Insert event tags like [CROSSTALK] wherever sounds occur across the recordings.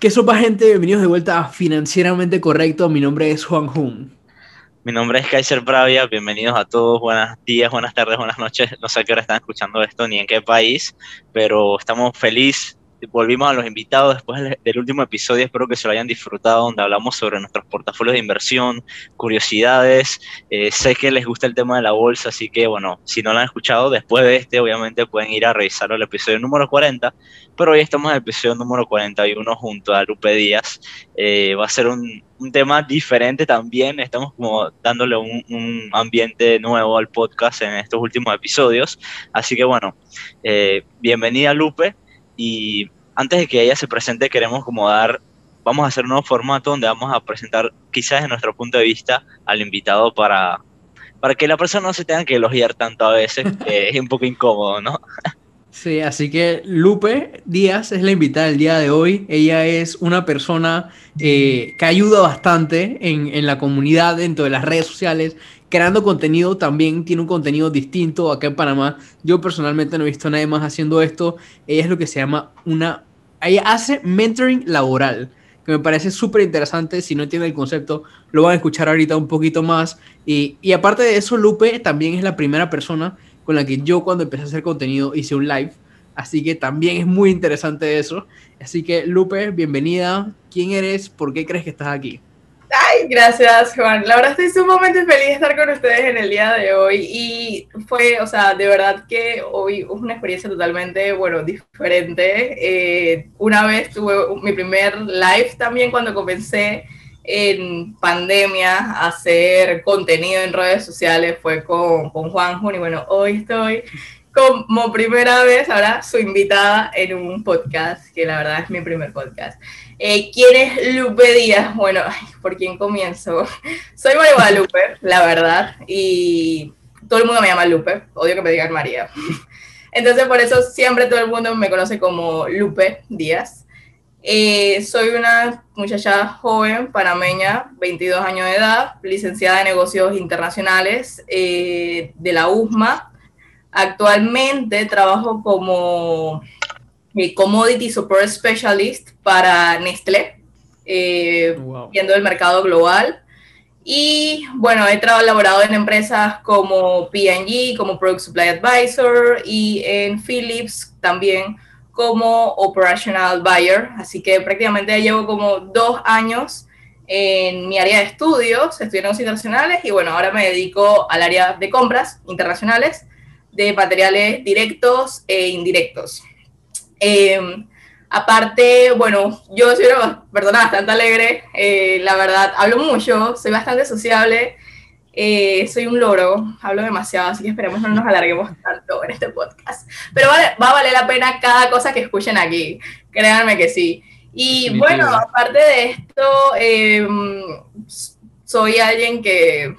¿Qué sopa gente? Bienvenidos de vuelta a Financieramente Correcto. Mi nombre es Juan Jun. Mi nombre es Kaiser Bravia. Bienvenidos a todos. Buenos días, buenas tardes, buenas noches. No sé a qué hora están escuchando esto ni en qué país, pero estamos felices volvimos a los invitados después del último episodio, espero que se lo hayan disfrutado, donde hablamos sobre nuestros portafolios de inversión, curiosidades, eh, sé que les gusta el tema de la bolsa, así que bueno, si no lo han escuchado, después de este obviamente pueden ir a revisarlo el episodio número 40, pero hoy estamos en el episodio número 41 junto a Lupe Díaz, eh, va a ser un, un, tema diferente también, estamos como dándole un, un, ambiente nuevo al podcast en estos últimos episodios, así que bueno, eh, bienvenida Lupe, y antes de que ella se presente, queremos como dar, vamos a hacer un nuevo formato donde vamos a presentar quizás de nuestro punto de vista al invitado para, para que la persona no se tenga que elogiar tanto a veces, [LAUGHS] que es un poco incómodo, ¿no? Sí, así que Lupe Díaz es la invitada del día de hoy. Ella es una persona eh, que ayuda bastante en, en, la comunidad, dentro de las redes sociales, creando contenido. También tiene un contenido distinto acá en Panamá. Yo personalmente no he visto a nadie más haciendo esto. Ella es lo que se llama una... Ella hace mentoring laboral, que me parece súper interesante. Si no entienden el concepto, lo van a escuchar ahorita un poquito más. Y, y aparte de eso, Lupe también es la primera persona con la que yo cuando empecé a hacer contenido hice un live. Así que también es muy interesante eso. Así que Lupe, bienvenida. ¿Quién eres? ¿Por qué crees que estás aquí? Ay, gracias Juan. La verdad estoy sumamente feliz de estar con ustedes en el día de hoy y fue, o sea, de verdad que hoy es una experiencia totalmente, bueno, diferente. Eh, una vez tuve mi primer live también cuando comencé en pandemia a hacer contenido en redes sociales, fue con, con Juan Jun y bueno, hoy estoy como primera vez ahora su invitada en un podcast, que la verdad es mi primer podcast. Eh, ¿Quién es Lupe Díaz? Bueno, ¿por quién comienzo? [LAUGHS] Soy María Guadalupe, la verdad, y todo el mundo me llama Lupe, odio que me digan María. [LAUGHS] Entonces por eso siempre todo el mundo me conoce como Lupe Díaz. Eh, soy una muchacha joven, panameña, 22 años de edad, licenciada en negocios internacionales eh, de la USMA. Actualmente trabajo como eh, Commodity Support Specialist para Nestlé, viendo el mercado global. Y bueno, he trabajado en empresas como P&G, como Product Supply Advisor y en Philips también como Operational Buyer, así que prácticamente llevo como dos años en mi área de estudios, estudié negocios internacionales y bueno, ahora me dedico al área de compras internacionales de materiales directos e indirectos. Em, aparte, bueno, yo soy una persona bastante alegre, eh, la verdad, hablo mucho, soy bastante sociable, eh, soy un loro, hablo demasiado, así que esperemos no nos alarguemos tanto en este podcast. Pero vale, va a valer la pena cada cosa que escuchen aquí, créanme que sí. Y bueno, aparte de esto, em, soy alguien que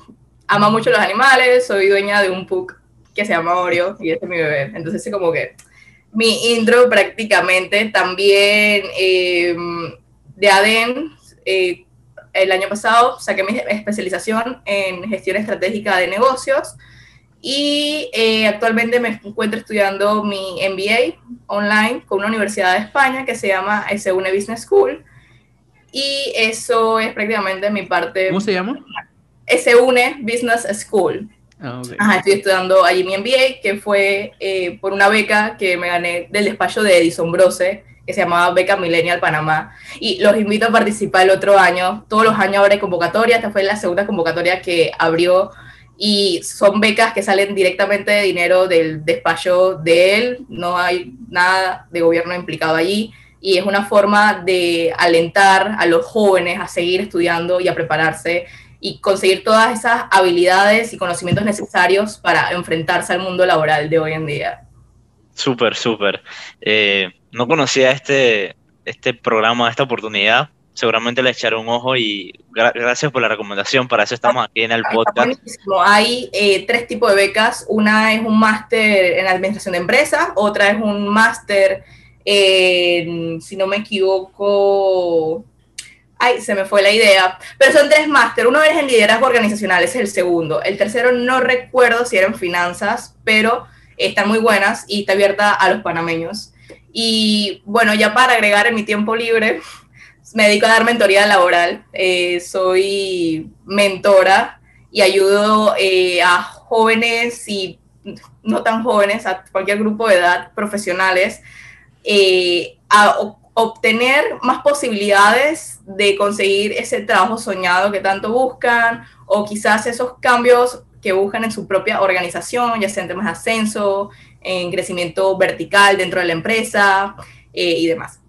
ama mucho los animales, soy dueña de un pug que se llama Oreo y este es mi bebé. Entonces es como que mi intro prácticamente también em, de ADEN. Eh, el año pasado saqué mi especialización en gestión estratégica de negocios y eh, actualmente me encuentro estudiando mi MBA online con una universidad de España que se llama SUNE Business School y eso es prácticamente mi parte. ¿Cómo se llama? SUNE Business School. Ah, Ajá, estoy estudiando allí mi MBA, que fue eh, por una beca que me gané del despacho de Edison Brose, que se llamaba Beca Millennial Panamá. Y los invito a participar el otro año. Todos los años habrá convocatoria. Esta fue la segunda convocatoria que abrió. Y son becas que salen directamente de dinero del despacho de él. No hay nada de gobierno implicado allí. Y es una forma de alentar a los jóvenes a seguir estudiando y a prepararse y conseguir todas esas habilidades y conocimientos necesarios para enfrentarse al mundo laboral de hoy en día. Súper, súper. Eh, no conocía este, este programa, esta oportunidad. Seguramente le echaré un ojo y gracias por la recomendación. Para eso estamos aquí en el podcast. Hay eh, tres tipos de becas. Una es un máster en administración de empresas, otra es un máster en, si no me equivoco, ay, se me fue la idea, pero son tres máster. Uno es en liderazgo organizacional, es el segundo. El tercero no recuerdo si era en finanzas, pero están muy buenas y está abierta a los panameños. Y bueno, ya para agregar en mi tiempo libre, [LAUGHS] me dedico a dar mentoría laboral. Eh, soy mentora y ayudo eh, a jóvenes y no tan jóvenes, a cualquier grupo de edad, profesionales, eh, a obtener más posibilidades de conseguir ese trabajo soñado que tanto buscan o quizás esos cambios que buscan en su propia organización, ya sea en temas de ascenso, en crecimiento vertical dentro de la empresa y demás.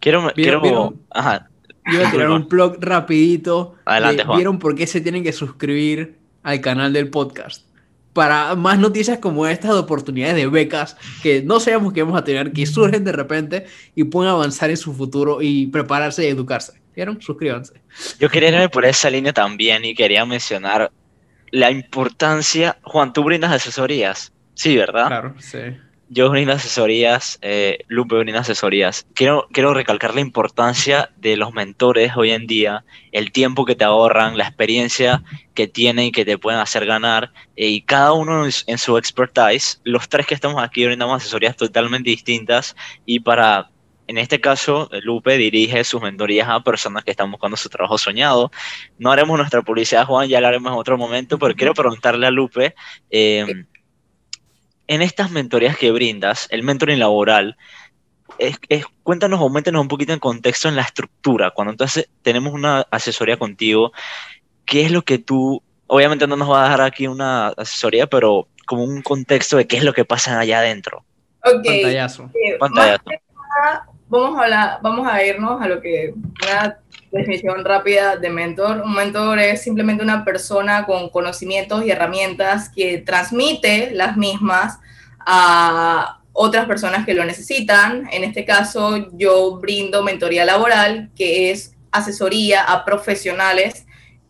Quiero, quiero, ajá. Iba a tirar un blog rapidito. Adelante, Juan. ¿Vieron por qué se tienen que suscribir al canal del podcast? Para más noticias como estas de oportunidades de becas que no sabemos que vamos a tener, que surgen de repente y pueden avanzar en su futuro y prepararse y educarse. ¿Vieron? Suscríbanse. Yo quería irme por esa línea también y quería mencionar la importancia. Juan, tú brindas asesorías. Sí, ¿verdad? Claro, sí yo brindo asesorías, eh, Lupe brinda asesorías. Quiero, quiero recalcar la importancia de los mentores hoy en día, el tiempo que te ahorran, la experiencia que tienen y que te pueden hacer ganar. Eh, y cada uno en su expertise, los tres que estamos aquí brindamos asesorías totalmente distintas. Y para, en este caso, Lupe dirige sus mentorías a personas que están buscando su trabajo soñado. No haremos nuestra publicidad, Juan, ya lo haremos en otro momento, pero quiero preguntarle a Lupe. Eh, en estas mentorías que brindas, el mentoring laboral, es, cuéntanos, auméntanos un poquito en contexto en la estructura. Cuando entonces tenemos una asesoría contigo, ¿qué es lo que tú, obviamente no nos va a dejar aquí una asesoría, pero como un contexto de qué es lo que pasa allá adentro? Ok. Pantallazo. Eh, vamos, a vamos a irnos a lo que una definición rápida de mentor. Un mentor es simplemente una persona con conocimientos y herramientas que transmite las mismas a otras personas que lo necesitan. En este caso, yo brindo mentoría laboral, que es asesoría a profesionales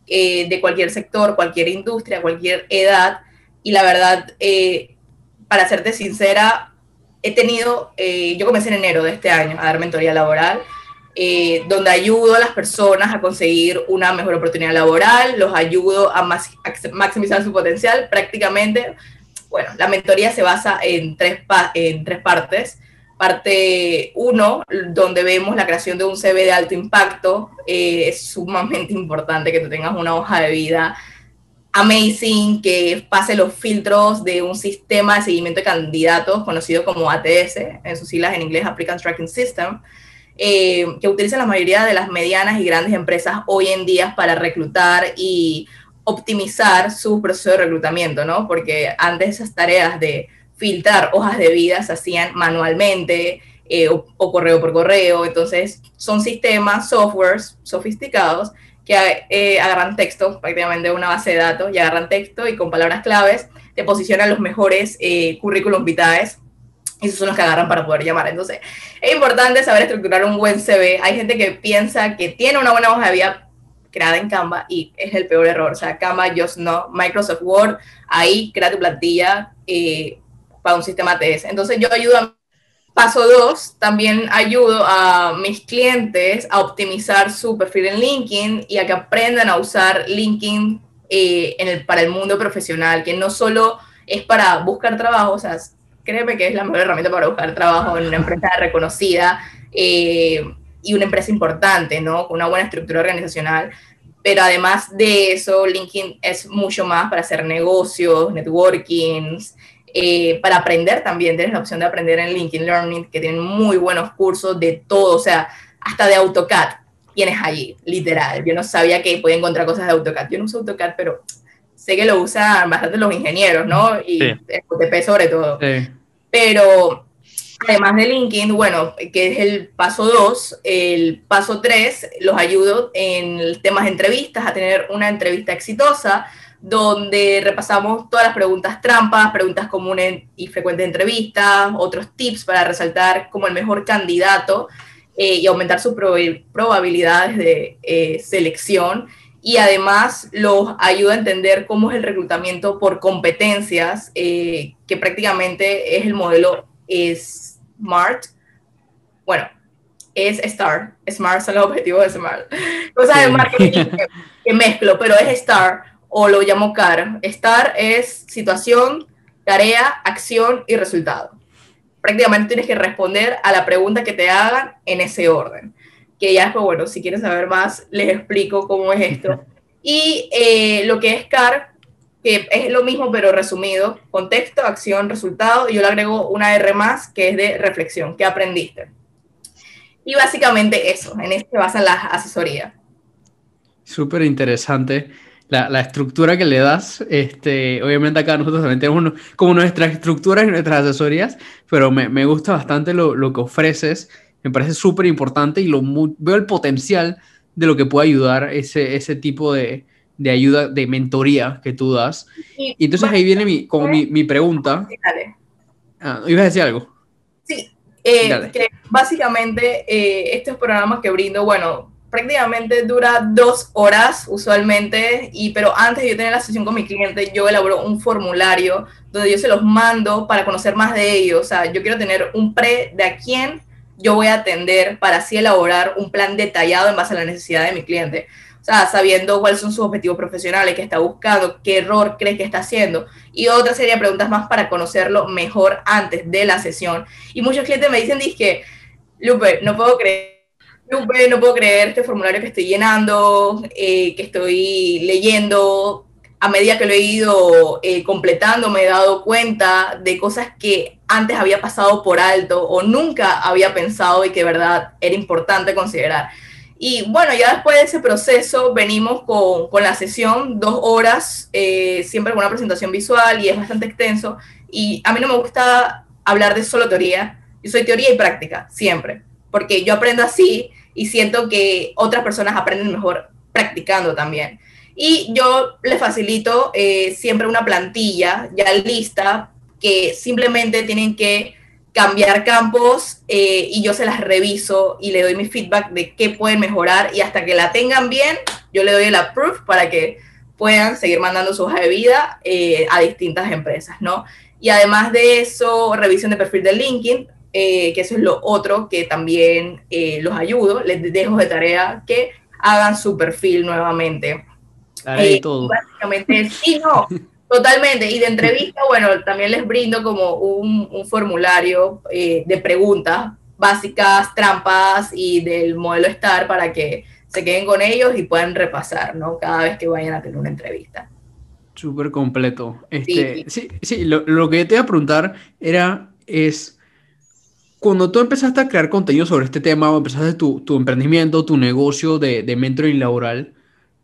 eh, de cualquier sector, cualquier industria, cualquier edad. Y la verdad, eh, para serte sincera, he tenido, eh, yo comencé en enero de este año a dar mentoría laboral eh, donde ayudo a las personas a conseguir una mejor oportunidad laboral, los ayudo a maximizar su potencial. Prácticamente, bueno, la mentoría se basa en tres, partes. Parte uno, donde vemos la creación de un CV de alto impacto. Eh, es sumamente [LAUGHS] importante que tú tengas una hoja de vida amazing, que pase los filtros de un sistema de seguimiento de candidatos conocido como ATS, en sus siglas en inglés, Applicant Tracking System eh, que utilizan la mayoría de las medianas y grandes empresas hoy en día para reclutar y optimizar su proceso de reclutamiento, ¿no? Porque antes esas tareas de filtrar hojas de vida se hacían manualmente eh, o, correo por correo, entonces son sistemas, softwares sofisticados que eh, agarran texto, prácticamente una base de datos, y agarran texto y con palabras claves te posicionan los mejores currículum vitae esos son los que agarran para poder llamar. Entonces, es importante saber estructurar un buen CV. Hay gente que piensa que tiene una buena hoja de vida creada en Canva y es el peor error. O sea, Canva, just no, Microsoft Word, ahí crea tu plantilla eh, para un sistema TS. Entonces, yo ayudo a Paso dos, también ayudo a mis clientes a optimizar su perfil en LinkedIn y a que aprendan a usar LinkedIn eh, en el, para el mundo profesional, que no solo es para buscar trabajo, o sea, créeme que es la mejor herramienta para buscar trabajo en una empresa reconocida eh, y una empresa importante, ¿no? Con una buena estructura organizacional. Pero además de eso, LinkedIn es mucho más para hacer negocios, networkings, eh, para aprender también. Tienes la opción de aprender en LinkedIn Learning, que tienen muy buenos cursos de todo, o sea, hasta de AutoCAD tienes allí, literal. Yo no sabía que podía encontrar cosas de AutoCAD. Yo no uso AutoCAD, pero sé que lo usan bastante los ingenieros, ¿no? Y sí. sobre todo. Sí. Pero además de LinkedIn, bueno, que es el paso 2, el paso 3, los ayudo en temas de entrevistas, a tener una entrevista exitosa, donde repasamos todas las preguntas trampas, preguntas comunes y frecuentes de entrevistas, otros tips para resaltar como el mejor candidato eh, y aumentar sus probabilidades de eh, selección y además los ayuda a entender cómo es el reclutamiento por competencias, eh, que prácticamente es el modelo SMART. Bueno, es STAR. SMART son los objetivos de SMART. [LAUGHS] Cosas de marketing [LAUGHS] que, mezclo, pero es STAR o lo llamo CAR. STAR es situación, tarea, acción y resultado. Prácticamente tienes que responder a la pregunta que te hagan en ese orden que ya después, bueno, si quieren saber más, les explico cómo es esto. [LAUGHS] Y eh, lo que es CAR, que es lo mismo pero resumido, contexto, acción, resultado, y yo le agrego una R más que es de reflexión, ¿qué aprendiste? Y básicamente eso, en eso se basa la asesoría. Súper interesante. La, la, estructura que le das, este, obviamente acá nosotros también tenemos como nuestras estructuras y nuestras asesorías, pero me, me gusta bastante lo, lo, que ofreces, me parece súper importante y lo, veo el potencial de lo que puede ayudar ese, ese tipo de, de ayuda, de mentoría que tú das. Y, y entonces ahí viene mi, como mi, mi pregunta. Dale. Ah, ¿Ibas a decir algo? Sí, eh, que básicamente eh, estos programas que brindo, bueno, prácticamente dura dos horas usualmente, y, pero antes de yo tener la sesión con mi cliente, yo elaboro un formulario donde yo se los mando para conocer más de ellos. O sea, yo quiero tener un pre de a quién yo voy a atender para así elaborar un plan detallado en base a la necesidad de mi cliente. O sea, sabiendo cuáles son sus objetivos profesionales, qué está buscando, qué error cree que está haciendo. Y otra serie de preguntas más para conocerlo mejor antes de la sesión. Y muchos clientes me dicen, que Lupe, no puedo creer Lupe, no puedo creer este formulario que estoy llenando, eh, que estoy leyendo. A medida que lo he ido eh, completando, me he dado cuenta de cosas que antes había pasado por alto o nunca había pensado y que verdad era importante considerar. Y bueno, ya después de ese proceso venimos con, con la sesión, dos horas, eh, siempre con una presentación visual y es bastante extenso. Y a mí no me gusta hablar de solo teoría, yo soy teoría y práctica, siempre porque yo aprendo así y siento que otras personas aprenden mejor practicando también. Y yo les facilito eh, siempre una plantilla ya lista que simplemente tienen que cambiar campos eh, y yo se las reviso y le doy mi feedback de qué pueden mejorar y hasta que la tengan bien, yo le doy el approve para que puedan seguir mandando su hoja de vida eh, a distintas empresas, ¿no? Y además de eso, revisión de perfil de LinkedIn, eh, que eso es lo otro que también los ayudo, les dejo de tarea que hagan su perfil nuevamente. Haré todo. Básicamente, sí, no, [LAUGHS] totalmente. Y de entrevista, bueno, también les brindo como un, un formulario de preguntas básicas, trampas y del modelo STAR para que se queden con ellos y puedan repasar, ¿no? Cada vez que vayan a tener una entrevista. Súper completo. Este, sí, sí, sí lo, lo, que te iba a preguntar era, es, cuando tú empezaste a crear contenido sobre este tema o empezaste tu, tu emprendimiento, tu negocio de, de, mentoring laboral,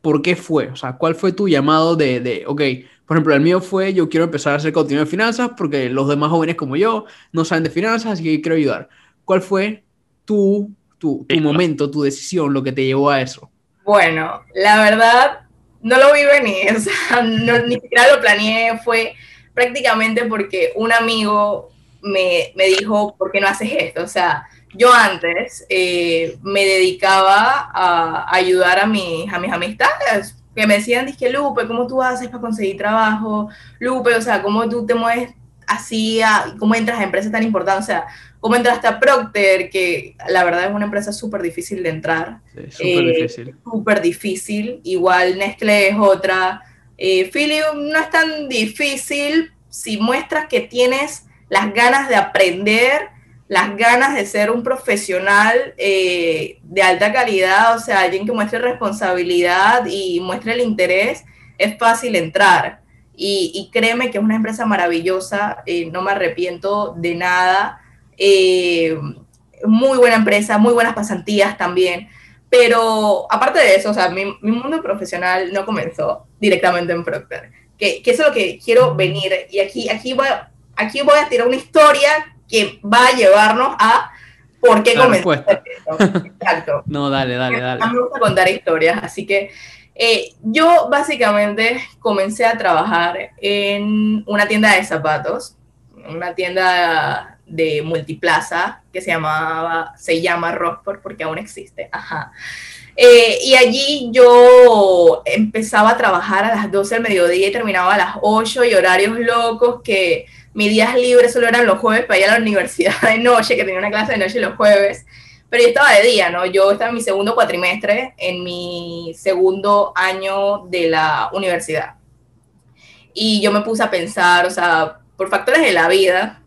¿por qué fue? O sea, ¿cuál fue tu llamado de, de, ok, por ejemplo, el mío fue, yo quiero empezar a hacer contenido de finanzas porque los demás jóvenes como yo no saben de finanzas, así que quiero ayudar. ¿Cuál fue tu, tu, tu momento, tu decisión, lo que te llevó a eso? Bueno, la verdad, no lo vi venir, [LAUGHS] o sea, no, ni siquiera lo planeé, fue prácticamente porque un amigo me, me, dijo, ¿por qué no haces esto? O sea, yo antes eh, me dedicaba a ayudar a, mis, a mis amistades que me decían, dije, Lupe, ¿cómo tú haces para conseguir trabajo? Lupe, o sea, ¿cómo tú te mueves así? A, ¿Cómo entras a empresas tan importantes? O sea, ¿cómo entraste a Procter? Que la verdad es una empresa súper difícil de entrar. Sí, súper eh, difícil. Súper difícil. Igual Nestlé es otra. Eh, Philips no es tan difícil si muestras que tienes las ganas de aprender, las ganas de ser un profesional eh, de alta calidad, o sea, alguien que muestre responsabilidad y muestre el interés, es fácil entrar. Y, créeme que es una empresa maravillosa, eh, no me arrepiento de nada. Eh, muy buena empresa, muy buenas pasantías también. Pero aparte de eso, o sea, mi, mi mundo profesional no comenzó directamente en Procter, que, que, eso es lo que quiero venir. Y aquí, aquí voy aquí voy a tirar una historia que va a llevarnos a por qué comenzó Exacto. [LAUGHS] no, dale, dale, dale. me gusta contar historias, así que eh, yo básicamente comencé a trabajar en una tienda de zapatos, una tienda de multiplaza que se llamaba, se llama Rockport porque aún existe, ajá. Eh, y allí yo empezaba a trabajar a las 12 del mediodía y terminaba a las 8 y horarios locos que mis días libres solo eran los jueves para ir a la universidad [LAUGHS] de noche, que tenía una clase de noche los jueves, pero yo estaba de día, ¿no? Yo estaba en mi segundo cuatrimestre, en mi segundo año de la universidad. Y yo me puse a pensar, o sea, por factores de la vida,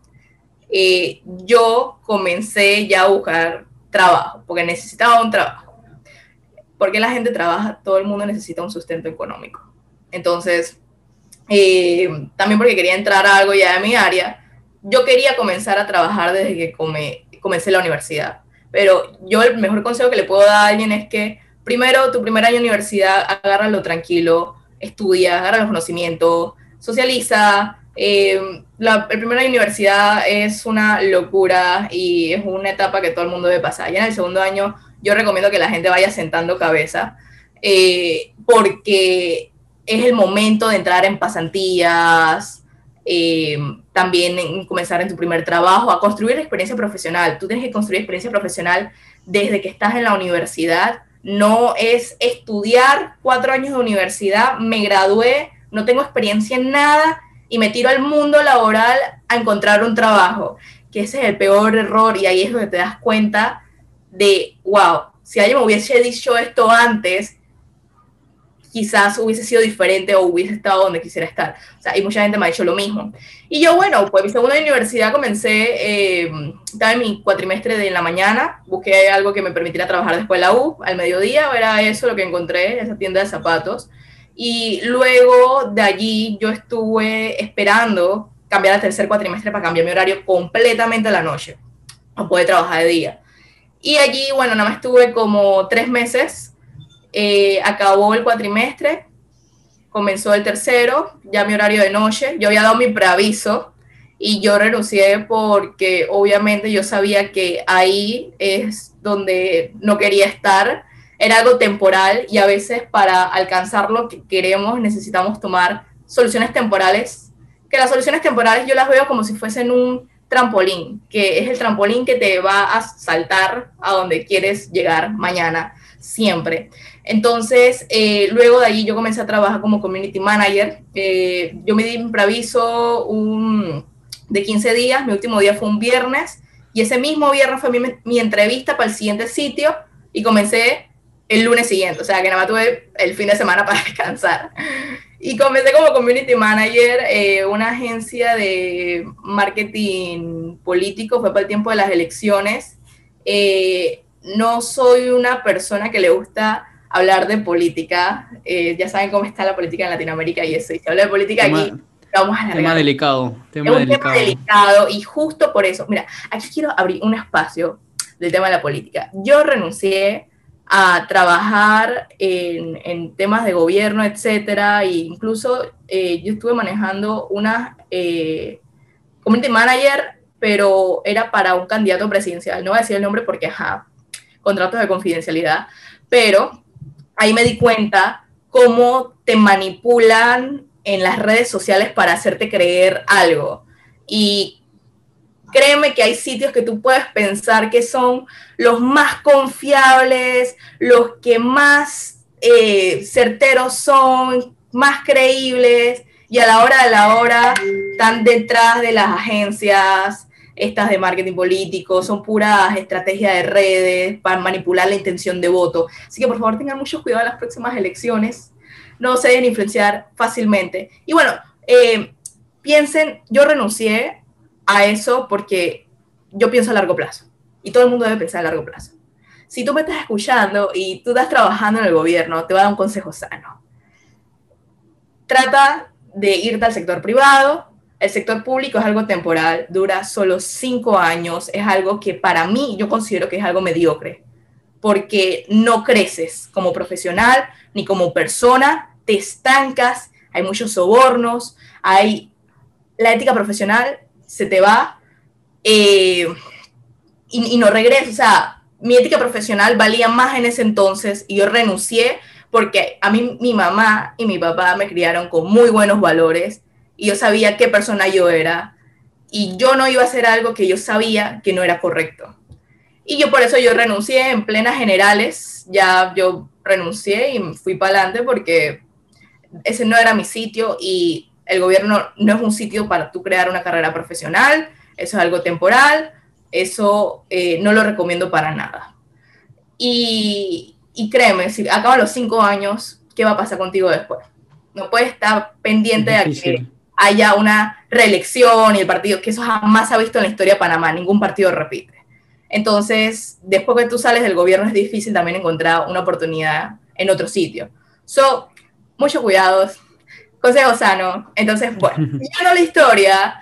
eh, yo comencé ya a buscar trabajo, porque necesitaba un trabajo. porque la gente trabaja, todo el mundo necesita un sustento económico. Entonces, eh, también porque quería entrar a algo ya de mi área, yo quería comenzar a trabajar desde que comencé la universidad. Pero yo el mejor consejo que le puedo dar a alguien es que primero, tu primer año de universidad, agárralo tranquilo, estudia, agarra los conocimientos, socializa. Eh, la, el primer año de universidad es una locura y es una etapa que todo el mundo debe pasar. Ya en el segundo año yo recomiendo que la gente vaya sentando cabeza eh, porque es el momento de entrar en pasantías, eh, también en comenzar en tu primer trabajo, a construir experiencia profesional. Tú tienes que construir experiencia profesional desde que estás en la universidad. No es estudiar cuatro años de universidad, me gradué, no tengo experiencia en nada y me tiro al mundo laboral a encontrar un trabajo, que ese es el peor error y ahí es donde te das cuenta de, wow, si alguien me hubiese dicho esto antes, quizás hubiese sido diferente o hubiese estado donde quisiera estar. O sea, y mucha gente me ha dicho lo mismo. Y yo, bueno, pues mi segunda universidad comencé, eh, estaba en mi cuatrimestre de la mañana, busqué algo que me permitiera trabajar después de la U, al mediodía, era eso lo que encontré, esa tienda de zapatos. Y luego de allí yo estuve esperando cambiar al tercer cuatrimestre para cambiar mi horario completamente a la noche, a poder trabajar de día. Y allí, bueno, nada más estuve como tres meses eh, acabó el cuatrimestre, comenzó el tercero, ya mi horario de noche, yo había dado mi preaviso y yo renuncié porque obviamente yo sabía que ahí es donde no quería estar, era algo temporal y a veces para alcanzar lo que queremos necesitamos tomar soluciones temporales, que las soluciones temporales yo las veo como si fuesen un trampolín, que es el trampolín que te va a saltar a donde quieres llegar mañana, siempre. Entonces, eh, luego de allí yo comencé a trabajar como community manager. Eh, yo me di un preaviso de 15 días, mi último día fue un viernes, y ese mismo viernes fue mi, entrevista para el siguiente sitio, y comencé el lunes siguiente, o sea que nada más tuve el fin de semana [LAUGHS] para descansar. Y comencé como community manager, eh, una agencia de marketing político, fue para el tiempo de las elecciones. no soy una persona que le gusta hablar de política. Eh, ya saben cómo está la política en Latinoamérica y eso. Y si habla de política aquí, vamos a la Tema delicado. Tema es un delicado. tema delicado y justo por eso, mira, aquí quiero abrir un espacio del tema de la política. Yo renuncié a trabajar en, en temas de gobierno, etcétera, e incluso eh, yo estuve manejando una eh, community manager, pero era para un candidato presidencial. No voy a decir el nombre porque, ajá, contratos de confidencialidad, pero ahí me di cuenta cómo te manipulan en las redes sociales para hacerte creer algo. Y créeme que hay sitios que tú puedes pensar que son los más confiables, los que más eh, certeros son, más creíbles, y a la hora de la hora están detrás de las agencias, estas de marketing político, son puras estrategias de redes para manipular la intención de voto. Así que por favor tengan mucho cuidado en las próximas elecciones, no se deben influenciar fácilmente. Y bueno, eh, piensen, yo renuncié a eso porque yo pienso a largo plazo y todo el mundo debe pensar a largo plazo. Si tú me estás escuchando y tú estás trabajando en el gobierno, te voy a dar un consejo sano. Trata de irte al sector privado, el sector público es algo temporal, dura solo cinco años, es algo que para mí yo considero que es algo mediocre, porque no creces como profesional ni como persona, te estancas, hay muchos sobornos, hay la ética profesional se te va eh, y, no regresas. O sea, mi ética profesional valía más en ese entonces y yo renuncié porque a mí mi mamá y mi papá me criaron con muy buenos valores y yo sabía qué persona yo era y yo no iba a hacer algo que yo sabía que no era correcto. Y yo por eso yo renuncié en plenas generales, ya yo renuncié y fui para adelante porque ese no era mi sitio y el gobierno no es un sitio para tú crear una carrera profesional, eso es algo temporal, eso eh, no lo recomiendo para nada. Y, y créeme, si acaban los cinco años, ¿qué va a pasar contigo después? No puedes estar pendiente de que haya una reelección y el partido, que eso jamás se ha visto en la historia de Panamá, ningún partido repite. Entonces, después que tú sales del gobierno es difícil también encontrar una oportunidad en otro sitio. So, mucho cuidado, consejo sano. Entonces, bueno, [LAUGHS] no la historia,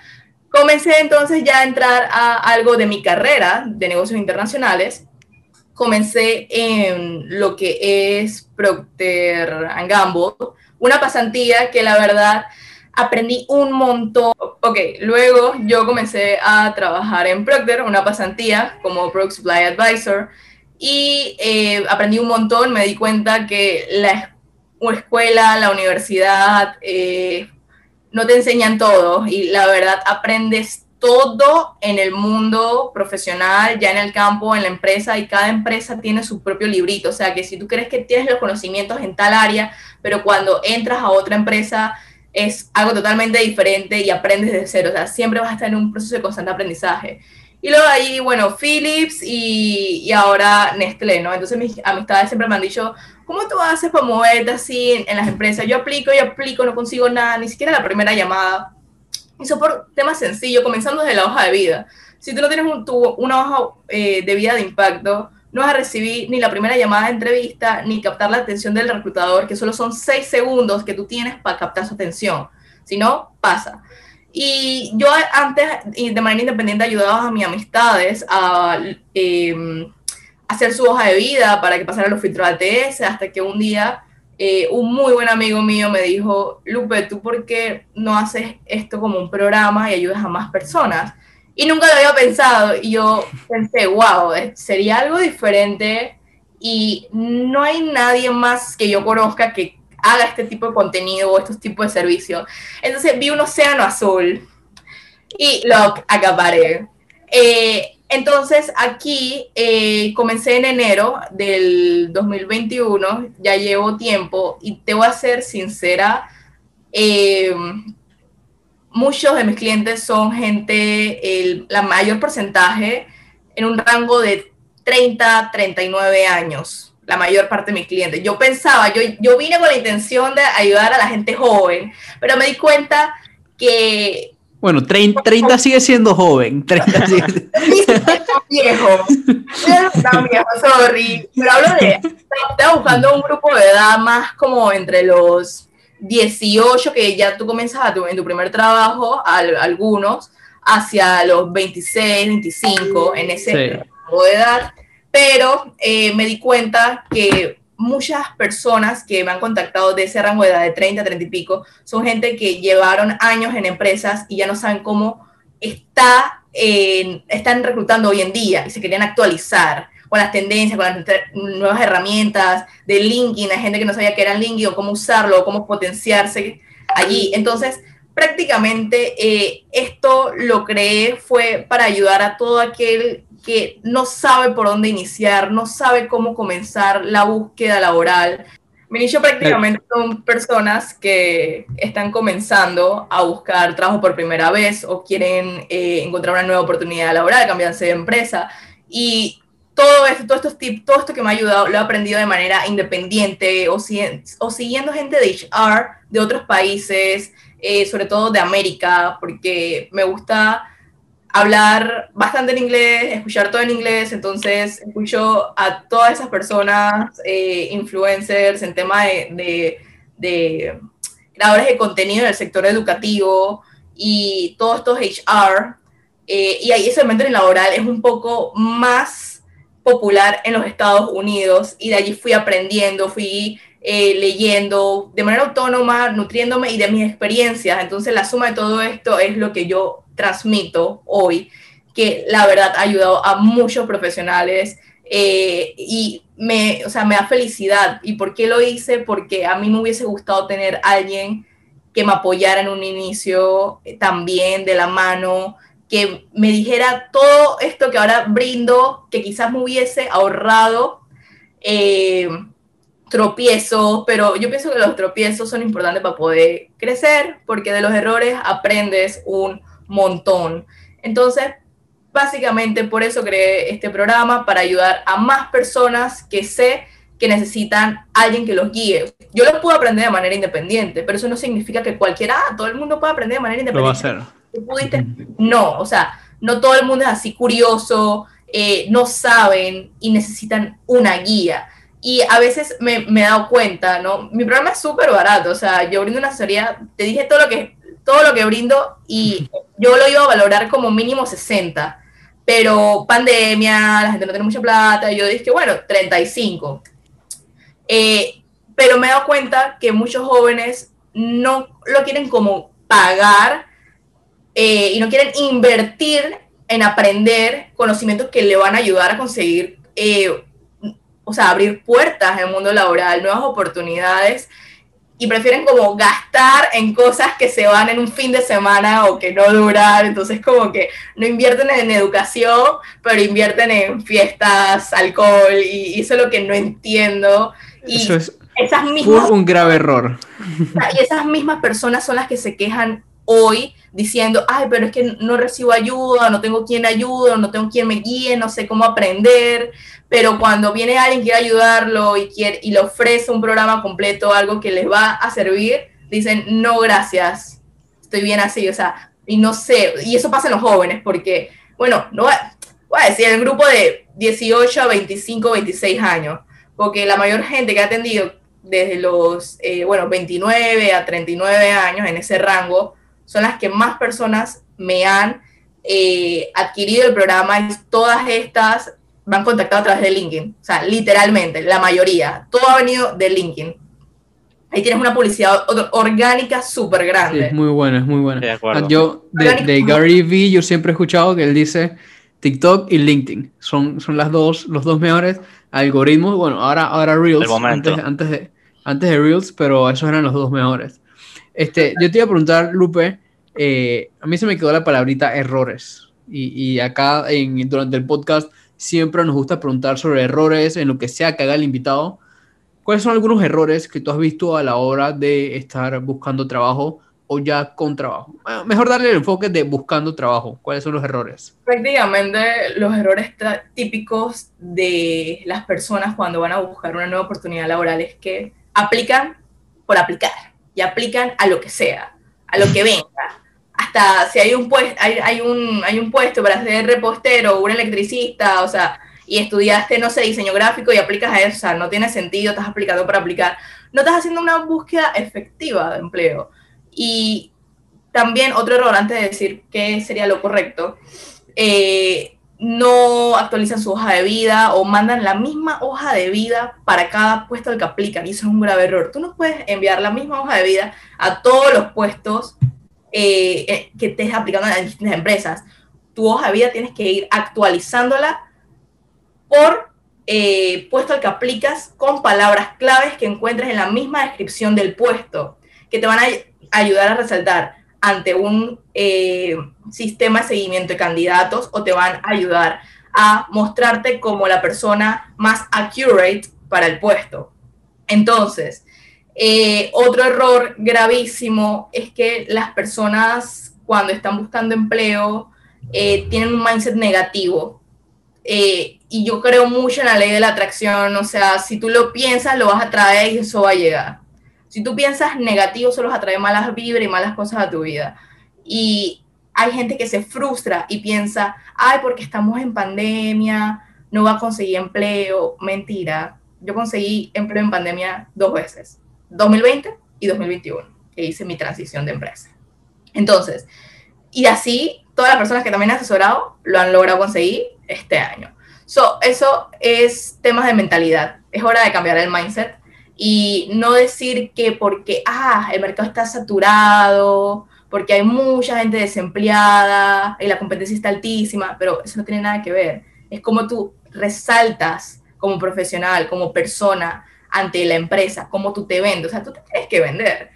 comencé entonces ya a entrar a algo de mi carrera de negocios internacionales. Comencé en lo que es Procter Gamble, una pasantía que la verdad aprendí un montón. Ok, luego yo comencé a trabajar en Procter, una pasantía como Pro Supply Advisor, y eh, aprendí un montón, me di cuenta que la escuela, la universidad, eh, no te enseñan todo y la verdad aprendes todo en el mundo profesional, ya en el campo, en la empresa, y cada empresa tiene su propio librito. O sea que si tú crees que tienes los conocimientos en tal área, pero cuando entras a otra empresa es algo totalmente diferente y aprendes de cero. O sea, siempre vas a estar en un proceso de constante aprendizaje. Y luego ahí, bueno, Philips y, y ahora Nestlé, ¿no? Entonces mis amistades siempre me han dicho, ¿cómo tú haces para moverte así en, en las empresas? Yo aplico y aplico, no consigo nada, ni siquiera la primera llamada. Eso por temas sencillos, comenzando desde la hoja de vida. Si tú no tienes un, tu, una hoja eh, de vida de impacto, no vas a recibir ni la primera llamada de entrevista, ni captar la atención del reclutador, que solo son seis segundos que tú tienes para captar su atención. Si no, pasa. Y yo antes, de manera independiente, ayudaba a mis amistades a eh, hacer su hoja de vida para que pasaran los filtros ATS, hasta que un día eh, un muy buen amigo mío me dijo, Lupe, ¿tú por qué no haces esto como un programa y ayudas a más personas? Y nunca lo había pensado. Y yo pensé, wow, eh, sería algo diferente. Y no hay nadie más que yo conozca que haga este tipo de contenido o estos tipos de servicios. Entonces vi un océano azul y lo acaparé. Eh, entonces aquí eh, comencé en enero del 2021, ya llevo tiempo y te voy a ser sincera, muchos de mis clientes son gente, el, la mayor porcentaje en un rango de 30, 39 años, la mayor parte de mis clientes. Yo pensaba, yo, yo vine con la intención de ayudar a la gente joven, pero me di cuenta que... Bueno, 30, 30 sigue siendo joven. 30 sigue [LAUGHS] [LAUGHS] viejo. No, viejo, sorry. Pero hablo de... Estaba buscando un grupo de edad más como entre los 18, que ya tú comienzas en tu primer trabajo, a, algunos, hacia los 26, 25, en ese rango de edad. Pero eh, me di cuenta que muchas personas que me han contactado de ese rango de edad de 30, 30 y pico, son gente que llevaron años en empresas y ya no saben cómo está, están reclutando hoy en día y se querían actualizar con las tendencias, con las nuevas herramientas de LinkedIn, hay gente que no sabía qué era LinkedIn o cómo usarlo, o cómo potenciarse allí. Entonces, prácticamente eh, esto lo creé fue para ayudar a todo aquel que no sabe por dónde iniciar, no sabe cómo comenzar la búsqueda laboral. Mi nicho prácticamente son personas que están comenzando a buscar trabajo por primera vez o quieren eh, encontrar una nueva oportunidad laboral, cambiarse de empresa. Y todo esto, todos estos tips, todo esto que me ha ayudado, lo he aprendido de manera independiente o, o siguiendo gente de HR de otros países, eh, sobre todo de América, porque me gusta hablar bastante en inglés, escuchar todo en inglés, entonces escucho a todas esas personas, eh, influencers en tema de, de, de creadores de contenido en el sector educativo y todos estos HR, eh, y ahí ese momento en laboral es un poco más popular en los Estados Unidos y de allí fui aprendiendo, fui eh, leyendo de manera autónoma, nutriéndome y de mis experiencias. Entonces la suma de todo esto es lo que yo transmito hoy, que la verdad ha ayudado a muchos profesionales eh, y me, o sea, me da felicidad. ¿Y por qué lo hice? Porque a mí me hubiese gustado tener alguien que me apoyara en un inicio eh, también de la mano, que me dijera todo esto que ahora brindo, que quizás me hubiese ahorrado eh, tropiezos, pero yo pienso que los tropiezos son importantes para poder crecer, porque de los errores aprendes un montón. Entonces, básicamente por eso creé este programa, para ayudar a más personas que sé que necesitan alguien que los guíe. Yo lo puedo aprender de manera independiente, pero eso no significa que cualquiera, ah, todo el mundo puede aprender de manera independiente. Lo va a hacer pudiste? No, o sea, no todo el mundo es así curioso, eh, no saben y necesitan una guía. Y a veces me, me he dado cuenta, ¿no? Mi programa es súper barato, o sea, yo brindo una asesoría, te dije todo lo que, todo lo que brindo y [LAUGHS] yo lo iba a valorar como mínimo 60, pero pandemia, la gente no tiene mucha plata, y yo dije, bueno, 35. Eh, pero me he dado cuenta que muchos jóvenes no lo quieren como pagar eh, y no quieren invertir en aprender conocimientos que le van a ayudar a conseguir eh, o sea, abrir puertas en el mundo laboral, nuevas oportunidades, y prefieren como gastar en cosas que se van en un fin de semana o que no duran, entonces como que no invierten en educación, pero invierten en fiestas, alcohol, y, eso es lo que no entiendo. Y eso es esas mismas, un grave error. Y esas mismas personas son las que se quejan hoy diciendo, ay, pero es que no recibo ayuda, no tengo quien ayude, no tengo quien me guíe, no sé cómo aprender, pero cuando viene alguien que quiere ayudarlo y, quiere, y le ofrece un programa completo, algo que les va a servir, dicen, no, gracias, estoy bien así, o sea, y no sé, y eso pasa en los jóvenes, porque, bueno, no voy a decir, el grupo de 18 a 25, 26 años, porque la mayor gente que ha atendido desde los, eh, bueno, 29 a 39 años en ese rango, son las que más personas me han eh, adquirido el programa y todas estas me han contactado a través de LinkedIn. O sea, literalmente, la mayoría. Todo ha venido de LinkedIn. Ahí tienes una publicidad orgánica súper grande. es muy buena, es muy buena. Ah, yo, de, Gary Vee, yo siempre he escuchado que él dice TikTok y LinkedIn. Son, son las dos, los dos mejores algoritmos. Bueno, ahora, ahora Reels. Antes, antes, de, antes de Reels, pero esos eran los dos mejores. Este, yo te iba a preguntar, Lupe, eh, a mí se me quedó la palabrita errores. Y, acá en, durante el podcast siempre nos gusta preguntar sobre errores en lo que sea que haga el invitado. ¿Cuáles son algunos errores que tú has visto a la hora de estar buscando trabajo o ya con trabajo? mejor darle el enfoque de buscando trabajo. ¿Cuáles son los errores? Prácticamente los errores típicos de las personas cuando van a buscar una nueva oportunidad laboral es que aplican por aplicar y aplican a lo que sea, a lo que [LAUGHS] venga hasta si hay un, puesto, hay, un, hay un puesto para ser repostero o un electricista, o sea, y estudiaste, no sé, diseño gráfico y aplicas a eso, o sea, no tiene sentido, estás aplicando para aplicar, no estás haciendo una búsqueda efectiva de empleo. Y también otro error, antes de decir qué sería lo correcto, eh, no actualizan su hoja de vida o mandan la misma hoja de vida para cada puesto al que aplican, y eso es un grave error. Tú no puedes enviar la misma hoja de vida a todos los puestos eh, eh, que estés aplicando en distintas empresas. Tu hoja de vida tienes que ir actualizándola por eh, puesto al que aplicas con palabras claves que encuentres en la misma descripción del puesto, que te van a ayudar a resaltar ante un sistema de seguimiento de candidatos o te van a ayudar a mostrarte como la persona más accurate para el puesto. Entonces, eh, otro error gravísimo es que las personas cuando están buscando empleo eh, tienen un mindset negativo. Eh, y yo creo mucho en la ley de la atracción, o sea, si tú lo piensas, lo vas a traer y eso va a llegar. Si tú piensas negativo, solo vas a traer malas vibras y malas cosas a tu vida. Y hay gente que se frustra y piensa, ay, porque estamos en pandemia, no va a conseguir empleo. Mentira, yo conseguí empleo en pandemia dos veces 2020 y 2021, que hice mi transición de empresa. Entonces, y así todas las personas que también he asesorado lo han logrado conseguir este año. So, eso es temas de mentalidad. Es hora de cambiar el mindset y no decir que porque ah, el mercado está saturado, porque hay mucha gente desempleada y la competencia está altísima, pero eso no tiene nada que ver. Es como tú resaltas como profesional, como persona, ante la empresa, cómo tú te vendes. O sea, tú te tienes que vender.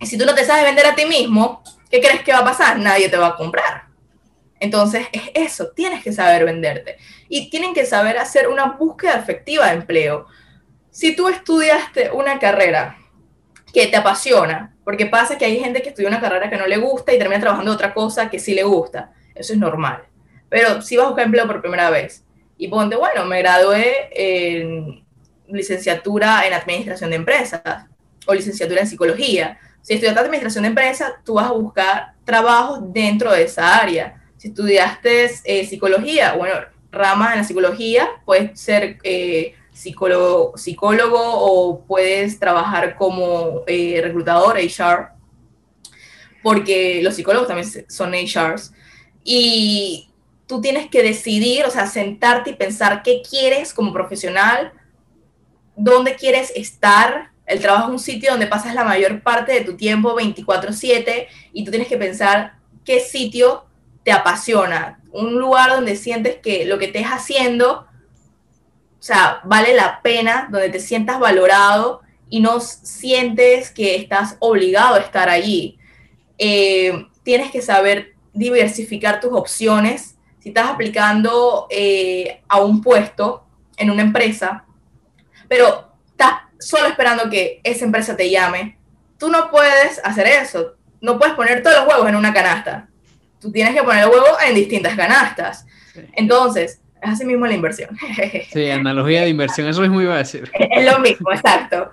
Y si tú no te sabes vender a ti mismo, ¿qué crees que va a pasar? Nadie te va a comprar. Entonces, es eso, tienes que saber venderte. Y tienen que saber hacer una búsqueda efectiva de empleo. Si tú estudiaste una carrera que te apasiona, porque pasa que hay gente que estudia una carrera que no le gusta y termina trabajando otra cosa que sí le gusta, eso es normal. Pero si vas a buscar empleo por primera vez y ponte, bueno, me gradué en licenciatura en administración de empresas o licenciatura en psicología. Si estudias administración de empresas, tú vas a buscar trabajo dentro de esa área. Si estudiaste eh, psicología, bueno, ramas en la psicología, puedes ser eh, psicólogo, psicólogo o puedes trabajar como eh, reclutador, HR, porque los psicólogos también son HRs. Y tú tienes que decidir, o sea, sentarte y pensar qué quieres como profesional, dónde quieres estar. El trabajo es un sitio donde pasas la mayor parte de tu tiempo 24/7 y tú tienes que pensar qué sitio te apasiona, un lugar donde sientes que lo que estés haciendo, o sea, vale la pena, donde te sientas valorado y no sientes que estás obligado a estar allí. Eh, tienes que saber diversificar tus opciones. Si estás aplicando eh, a un puesto en una empresa, pero estás solo esperando que esa empresa te llame, tú no puedes hacer eso. No puedes poner todos los huevos en una canasta tú tienes que poner el huevo en distintas canastas. Entonces, es así mismo la inversión. [LAUGHS] Sí, analogía de inversión, eso es muy fácil. [LAUGHS] Es lo mismo, exacto.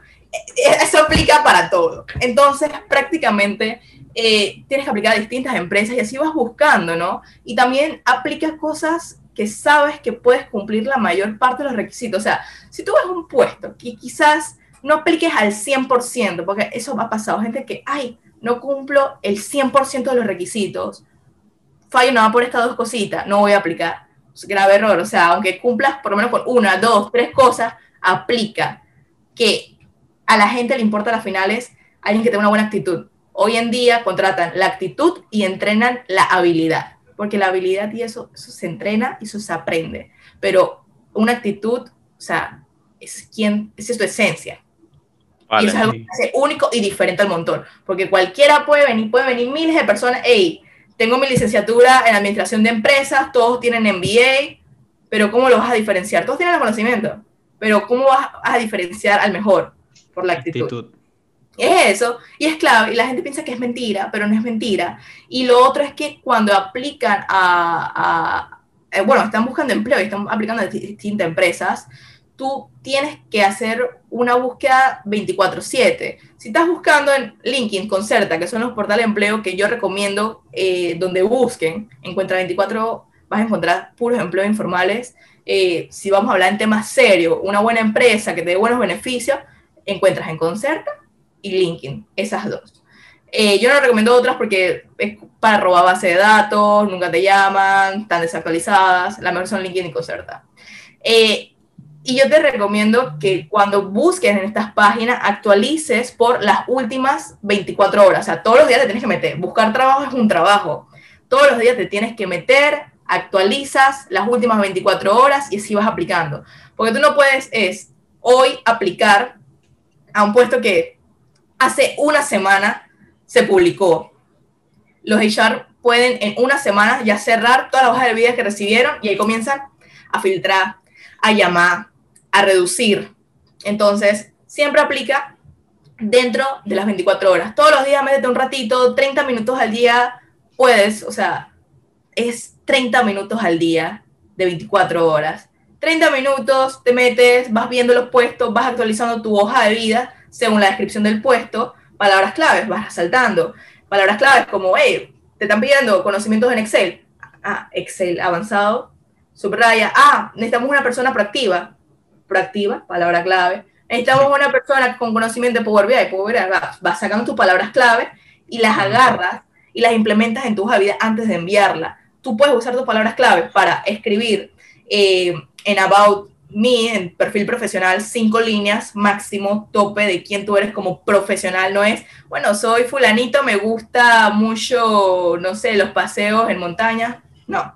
Eso aplica para todo. Entonces, prácticamente eh, tienes que aplicar a distintas empresas y así vas buscando, ¿no? Y también aplica cosas que sabes que puedes cumplir la mayor parte de los requisitos. O sea, si tú ves un puesto que quizás no apliques al 100%, porque eso ha pasado, gente que, ay, no cumplo el 100% de los requisitos, fallo no va por estas dos cositas, no voy a aplicar. Grave error, o sea, aunque cumplas por lo menos con una, dos, tres cosas, aplica. Que a la gente le importa las finales alguien que tenga una buena actitud. Hoy en día contratan la actitud y entrenan la habilidad, porque la habilidad y eso, eso se entrena y eso se aprende. Pero una actitud, o sea, es, quien, es tu esencia. y eso es algo que hace único y diferente al montón, porque cualquiera puede venir, puede venir miles de personas, hey, tengo mi licenciatura en administración de empresas, todos tienen MBA, pero ¿cómo lo vas a diferenciar? Todos tienen el conocimiento, pero ¿cómo vas a diferenciar al mejor? Por la actitud. Es eso, y es clave, y la gente piensa que es mentira, pero no es mentira. Y lo otro es que cuando aplican a, eh, bueno, están buscando empleo y están aplicando a distintas empresas, tú tienes que hacer una búsqueda 24/7. Si estás buscando en LinkedIn, Concerta, que son los portales de empleo que yo recomiendo eh, donde busquen, encuentra 24, vas a encontrar puros empleos informales. Eh, si vamos a hablar en temas serios, una buena empresa que te dé buenos beneficios, encuentras en Concerta y LinkedIn, esas dos. Eh, yo no recomiendo otras porque es para robar base de datos, nunca te llaman, están desactualizadas, la mejor son LinkedIn y Concerta. Y yo te recomiendo que cuando busques en estas páginas actualices por las últimas 24 horas. O sea, todos los días te tienes que meter. Buscar trabajo es un trabajo. Todos los días te tienes que meter, actualizas las últimas 24 horas y así vas aplicando. Porque tú no puedes es hoy aplicar a un puesto que hace una semana se publicó. Los HR pueden en una semana ya cerrar todas las hojas de vida que recibieron y ahí comienzan a filtrar, a llamar, a reducir. Entonces, siempre aplica dentro de las 24 horas. Todos los días métete un ratito, 30 minutos al día, puedes, o sea, es 30 minutos al día de 24 horas. 30 minutos, te metes, vas viendo los puestos, vas actualizando tu hoja de vida según la descripción del puesto, palabras claves, vas saltando. Palabras claves como, hey, te están pidiendo conocimientos en Excel. Ah, Excel avanzado, subraya. Ah, necesitamos una persona proactiva proactiva, palabra clave. Necesitamos una persona con conocimiento de Power BI. Power BI vas, sacando tus palabras clave y las agarras y las implementas en tu hoja vida antes de enviarla. Tú puedes usar tus palabras clave para escribir eh, en About Me, en perfil profesional, cinco líneas máximo, tope de quién tú eres como profesional. No es, bueno, soy fulanito, me gusta mucho, no sé, los paseos en montaña. No.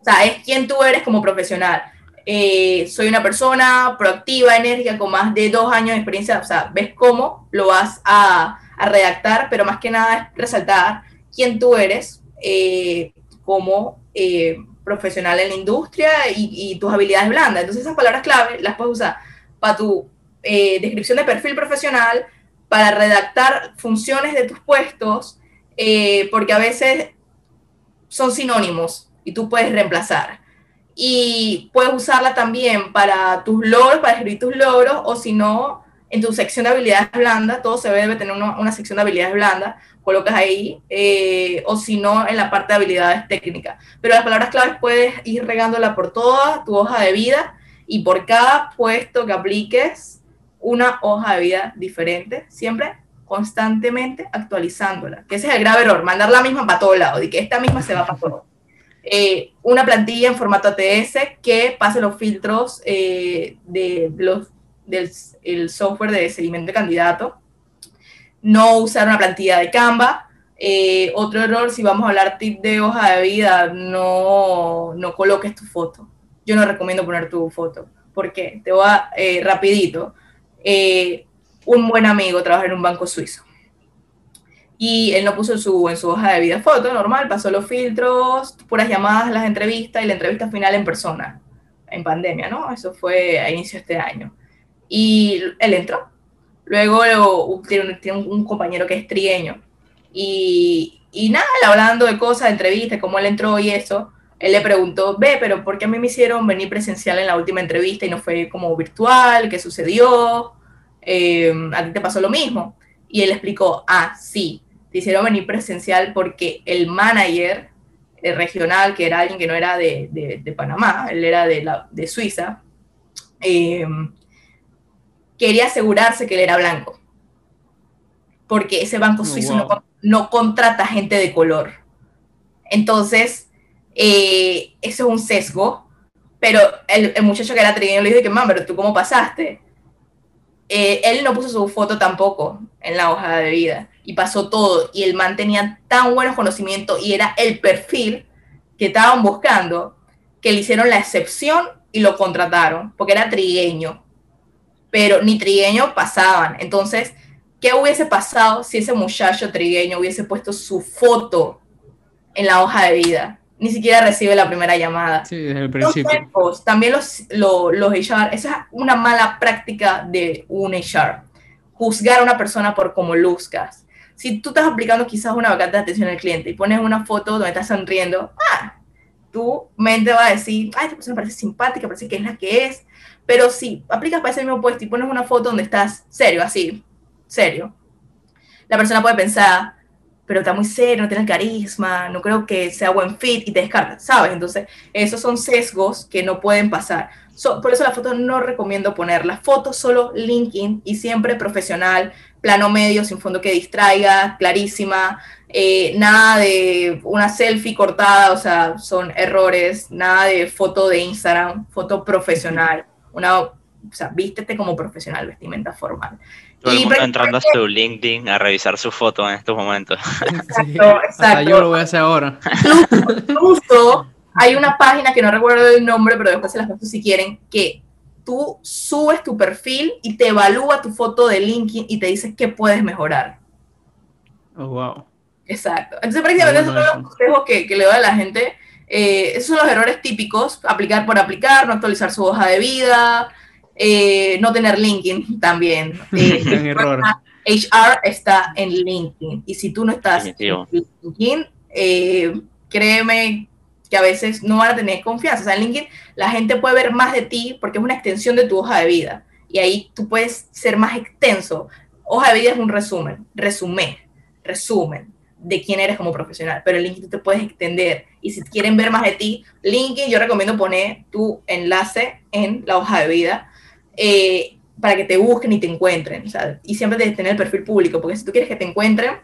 O sea, es quién tú eres como profesional. Eh, soy una persona proactiva, enérgica, con más de dos años de experiencia, o sea, ves cómo lo vas a, redactar, pero más que nada es resaltar quién tú eres eh, como eh, profesional en la industria y, tus habilidades blandas. Entonces esas palabras clave las puedes usar para tu descripción de perfil profesional, para redactar funciones de tus puestos, porque a veces son sinónimos y tú puedes reemplazar y puedes usarla también para tus logros, para escribir tus logros, o si no, en tu sección de habilidades blandas, todo se debe tener una, sección de habilidades blandas, colocas ahí, eh, o si no, en la parte de habilidades técnicas. Pero las palabras claves puedes ir regándola por toda tu hoja de vida y por cada puesto que apliques, una hoja de vida diferente, siempre constantemente actualizándola, que ese es el grave error, mandar la misma para todo lado, y que esta misma se va para todo. Eh, una plantilla en formato ATS que pase los filtros eh, de, los, del el software de seguimiento de candidato, no usar una plantilla de Canva. Eh, otro error, si vamos a hablar tip de hoja de vida, no, no coloques tu foto. Yo no recomiendo poner tu foto. ¿Por qué? Te voy a, eh, rapidito. Eh, un buen amigo trabaja en un banco suizo. Y él no puso su, en su hoja de vida foto, normal, pasó los filtros, puras llamadas, las entrevistas y la entrevista final en persona, en pandemia, ¿no? Eso fue a inicio de este año. Y él entró, Luego tiene, un, compañero que es trieño. Y, y nada, hablando de cosas, de entrevistas, cómo él entró y eso, él le preguntó, ve, pero ¿por qué a mí me hicieron venir presencial en la última entrevista y no fue como virtual? ¿Qué sucedió? Eh, ¿A ti te pasó lo mismo? Y él explicó, ah, sí, hicieron venir presencial porque el manager regional, que era alguien que no era de, de, Panamá, él era de, la, de Suiza, eh, quería asegurarse que él era blanco. Porque ese banco oh, suizo no, contrata gente de color. Entonces, eh, eso es un sesgo. Pero el, muchacho que era trigueño le dijo que, mamá, pero tú cómo pasaste. Eh, él no puso su foto tampoco en la hoja de vida y pasó todo. Y el man tenía tan buenos conocimientos y era el perfil que estaban buscando que le hicieron la excepción y lo contrataron porque era trigueño pero ni trigueño pasaban. Entonces, ¿qué hubiese pasado si ese muchacho trigueño hubiese puesto su foto en la hoja de vida? Ni siquiera recibe la primera llamada. Sí, desde el principio. también los, los, los HR, esa es una mala práctica de un HR. Juzgar a una persona por cómo luzcas. Si tú estás aplicando quizás una vacante de atención al cliente y pones una foto donde estás sonriendo, ah, tu mente va a decir, ay, esta persona parece simpática, parece que es la que es, pero si aplicas para ese mismo puesto y pones una foto donde estás serio, así, serio, la persona puede pensar, pero está muy serio, no tiene carisma, no creo que sea buen fit y te descarta, ¿sabes? Entonces, esos son sesgos que no pueden pasar. por eso la foto no recomiendo ponerla. Foto solo LinkedIn y siempre profesional, plano medio, sin fondo que distraiga, clarísima, eh, nada de una selfie cortada, o sea, son errores, nada de foto de Instagram, foto profesional una, o sea, vístete como profesional, vestimenta formal. Todo el mundo entrando a su LinkedIn a revisar su foto en estos momentos. Exacto, exacto. yo lo voy a hacer ahora. Incluso hay una página que no recuerdo el nombre, pero después se las paso si quieren, que tú subes tu perfil y te evalúa tu foto de LinkedIn y te dice qué puedes mejorar. Oh, wow. Exacto. Entonces, prácticamente esos son los consejos que, que le doy a la gente eh, esos son los errores típicos, aplicar por aplicar, no actualizar su hoja de vida, eh, no tener LinkedIn también. [LAUGHS] Eh, error. HR está en LinkedIn y si tú no estás en LinkedIn, créeme que a veces no van a tener confianza. O sea, en LinkedIn la gente puede ver más de ti porque es una extensión de tu hoja de vida y ahí tú puedes ser más extenso. Hoja de vida es un resumen, resumen, resumen de quién eres como profesional, pero en LinkedIn te puedes extender. Y si quieren ver más de ti, LinkedIn yo recomiendo poner tu enlace en la hoja de vida eh, para que te busquen y te encuentren. Sea, y siempre debes tener el perfil público, porque si tú quieres que te encuentren,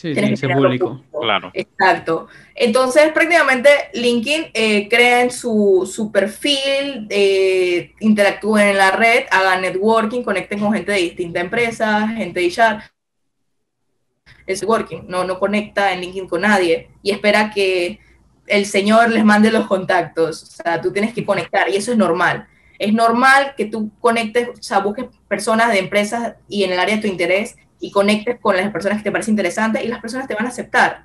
tienes que ser público. Claro. Exacto. Entonces, prácticamente LinkedIn eh, creen su, su perfil, eh, interactúen en la red, hagan networking, conecten con gente de distintas empresas, gente de chat es working, no, no conecta en LinkedIn con nadie y espera que el Señor les mande los contactos. O sea, tú tienes que conectar y eso es normal. Es normal que tú conectes, o sea, busques personas de empresas y en el área de tu interés y conectes con las personas que te parecen interesantes y las personas te van a aceptar.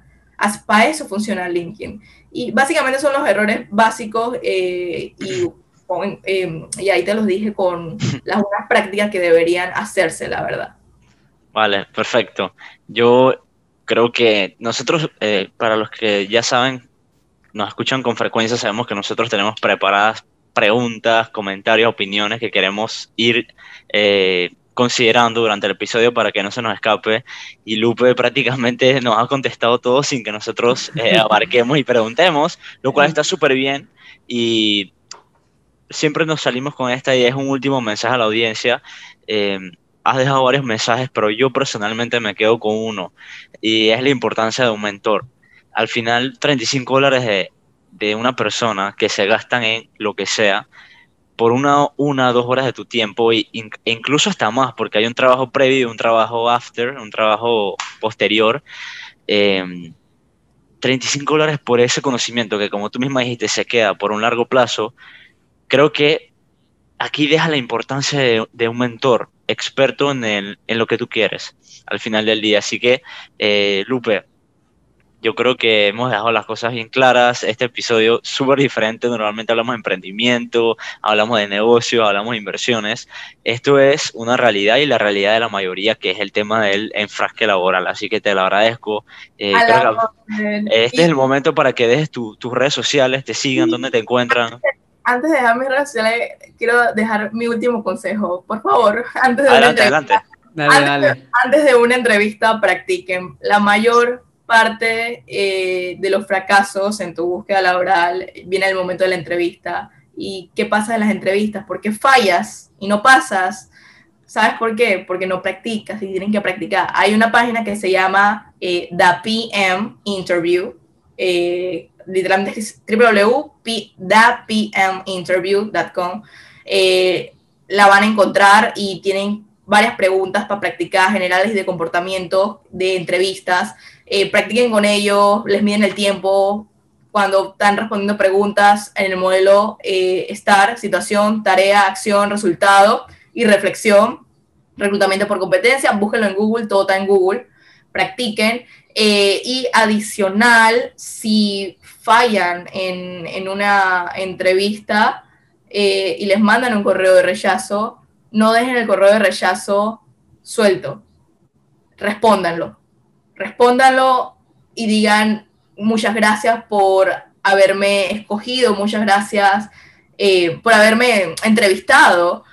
Para eso funciona LinkedIn. Y básicamente son los errores básicos eh, y, eh, y ahí te los dije con [LAUGHS] las buenas prácticas que deberían hacerse, la verdad. Vale, perfecto. Yo creo que nosotros, eh, para los que ya saben, nos escuchan con frecuencia, sabemos que nosotros tenemos preparadas preguntas, comentarios, opiniones que queremos ir eh, considerando durante el episodio para que no se nos escape y Lupe prácticamente nos ha contestado todo sin que nosotros eh, [LAUGHS] abarquemos y preguntemos, lo cual está súper bien y siempre nos salimos con esta idea, es un último mensaje a la audiencia. Eh, has dejado varios mensajes, pero yo personalmente me quedo con uno y es la importancia de un mentor. Al final, 35 dólares de, de una persona que se gastan en lo que sea, por una, una dos horas de tu tiempo e incluso hasta más, porque hay un trabajo previo un trabajo after, un trabajo posterior. 35 em, dólares por ese conocimiento que como tú misma dijiste se queda por un largo plazo, creo que aquí deja la importancia de, un mentor experto en, el, en, lo que tú quieres al final del día. Así que, eh, Lupe, yo creo que hemos dejado las cosas bien claras. Este episodio súper diferente. Normalmente hablamos de emprendimiento, hablamos de negocio, hablamos de inversiones. Esto es una realidad y la realidad de la mayoría, que es el tema del enfrasque laboral. Así que te lo agradezco. Eh, este es el momento para que dejes tus redes sociales, te sigan, donde te encuentran. Antes de dejar mis redes sociales, quiero dejar mi último consejo. Por favor, [LAUGHS] antes de, adelante, adelante. antes de una entrevista, practiquen. La mayor parte eh, de los fracasos en tu búsqueda laboral viene el momento de la entrevista. ¿Y qué pasa en las entrevistas? ¿Por qué fallas y no pasas? ¿Sabes por qué? Porque no practicas y tienen que practicar. Hay una página que se llama eh, The PM Interview, eh, literalmente es www.thepminterview.com. Eh, la van a encontrar y tienen varias preguntas para practicar generales de comportamiento de entrevistas eh, practiquen con ellos, les miden el tiempo, cuando están respondiendo preguntas en el modelo eh, STAR, situación, tarea, acción, resultado y reflexión, reclutamiento por competencia, búsquenlo en Google, todo está en Google, practiquen. Eh, y adicional, si fallan en, en una entrevista y les mandan un correo de rechazo, no dejen el correo de rechazo suelto, respóndanlo respóndanlo y digan muchas gracias por haberme escogido, muchas gracias eh, por haberme entrevistado.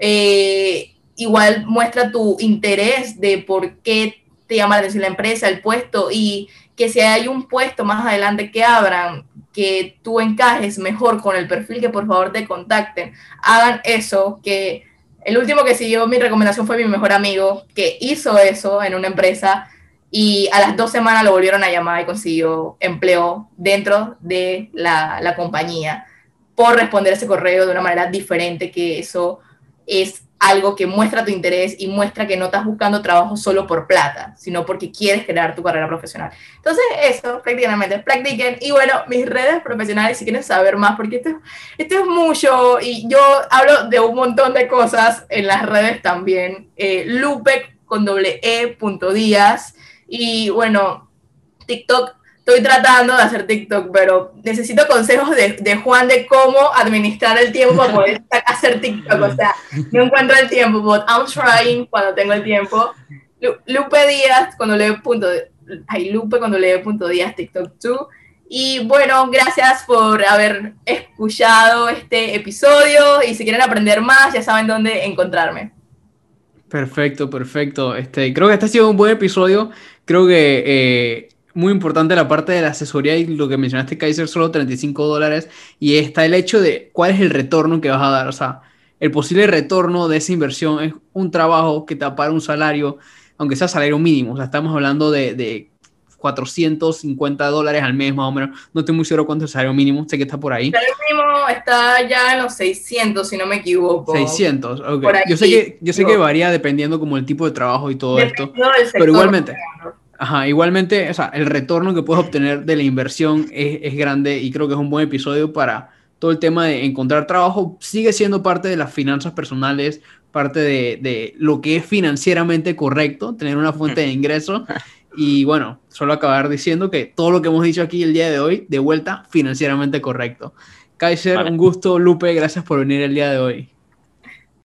Eh, igual muestra tu interés de por qué te llama la atención la empresa, el puesto y que si hay un puesto más adelante que abran, que tú encajes mejor con el perfil, que por favor te contacten. Hagan eso, que el último que siguió mi recomendación fue mi mejor amigo, que hizo eso en una empresa y a las dos semanas lo volvieron a llamar y consiguió empleo dentro de la, la, compañía por responder ese correo de una manera diferente, que eso es algo que muestra tu interés y muestra que no estás buscando trabajo solo por plata, sino porque quieres crear tu carrera profesional. Entonces, eso, prácticamente, practiquen. Y bueno, mis redes profesionales, si quieren saber más, porque esto, esto es mucho y yo hablo de un montón de cosas en las redes también. Eh, con doble E punto díaz y bueno, TikTok, estoy tratando de hacer TikTok, pero necesito consejos de, de Juan de cómo administrar el tiempo para poder [LAUGHS] hacer TikTok. O sea, no encuentro el tiempo, but I'm trying cuando tengo el tiempo. Lupe Díaz, cuando le punto, ay, Lupe cuando le punto Díaz, TikTok 2. Y bueno, gracias por haber escuchado este episodio y si quieren aprender más, ya saben dónde encontrarme. Perfecto, perfecto. Este, creo que este ha sido un buen episodio. Creo que eh, muy importante la parte de la asesoría y lo que mencionaste, Kaiser, solo 35 dólares. Y está el hecho de cuál es el retorno que vas a dar. O sea, el posible retorno de esa inversión es un trabajo que te para un salario, aunque sea salario mínimo. O sea, estamos hablando de, de 450 dólares al mes más o menos. No estoy muy seguro cuánto es el salario mínimo, sé que está por ahí. El salario mínimo está ya en los 600, si no me equivoco. 600, ok. Yo sé, que, yo sé que varía dependiendo como el tipo de trabajo y todo esto. Pero igualmente. Ajá, igualmente, o sea, el retorno que puedes obtener de la inversión es, es, grande y creo que es un buen episodio para todo el tema de encontrar trabajo. Sigue siendo parte de las finanzas personales, parte de, de lo que es financieramente correcto, tener una fuente de ingreso. Y bueno, solo acabar diciendo que todo lo que hemos dicho aquí el día de hoy, de vuelta, financieramente correcto. Kaiser, un gusto. Lupe, gracias por venir el día de hoy.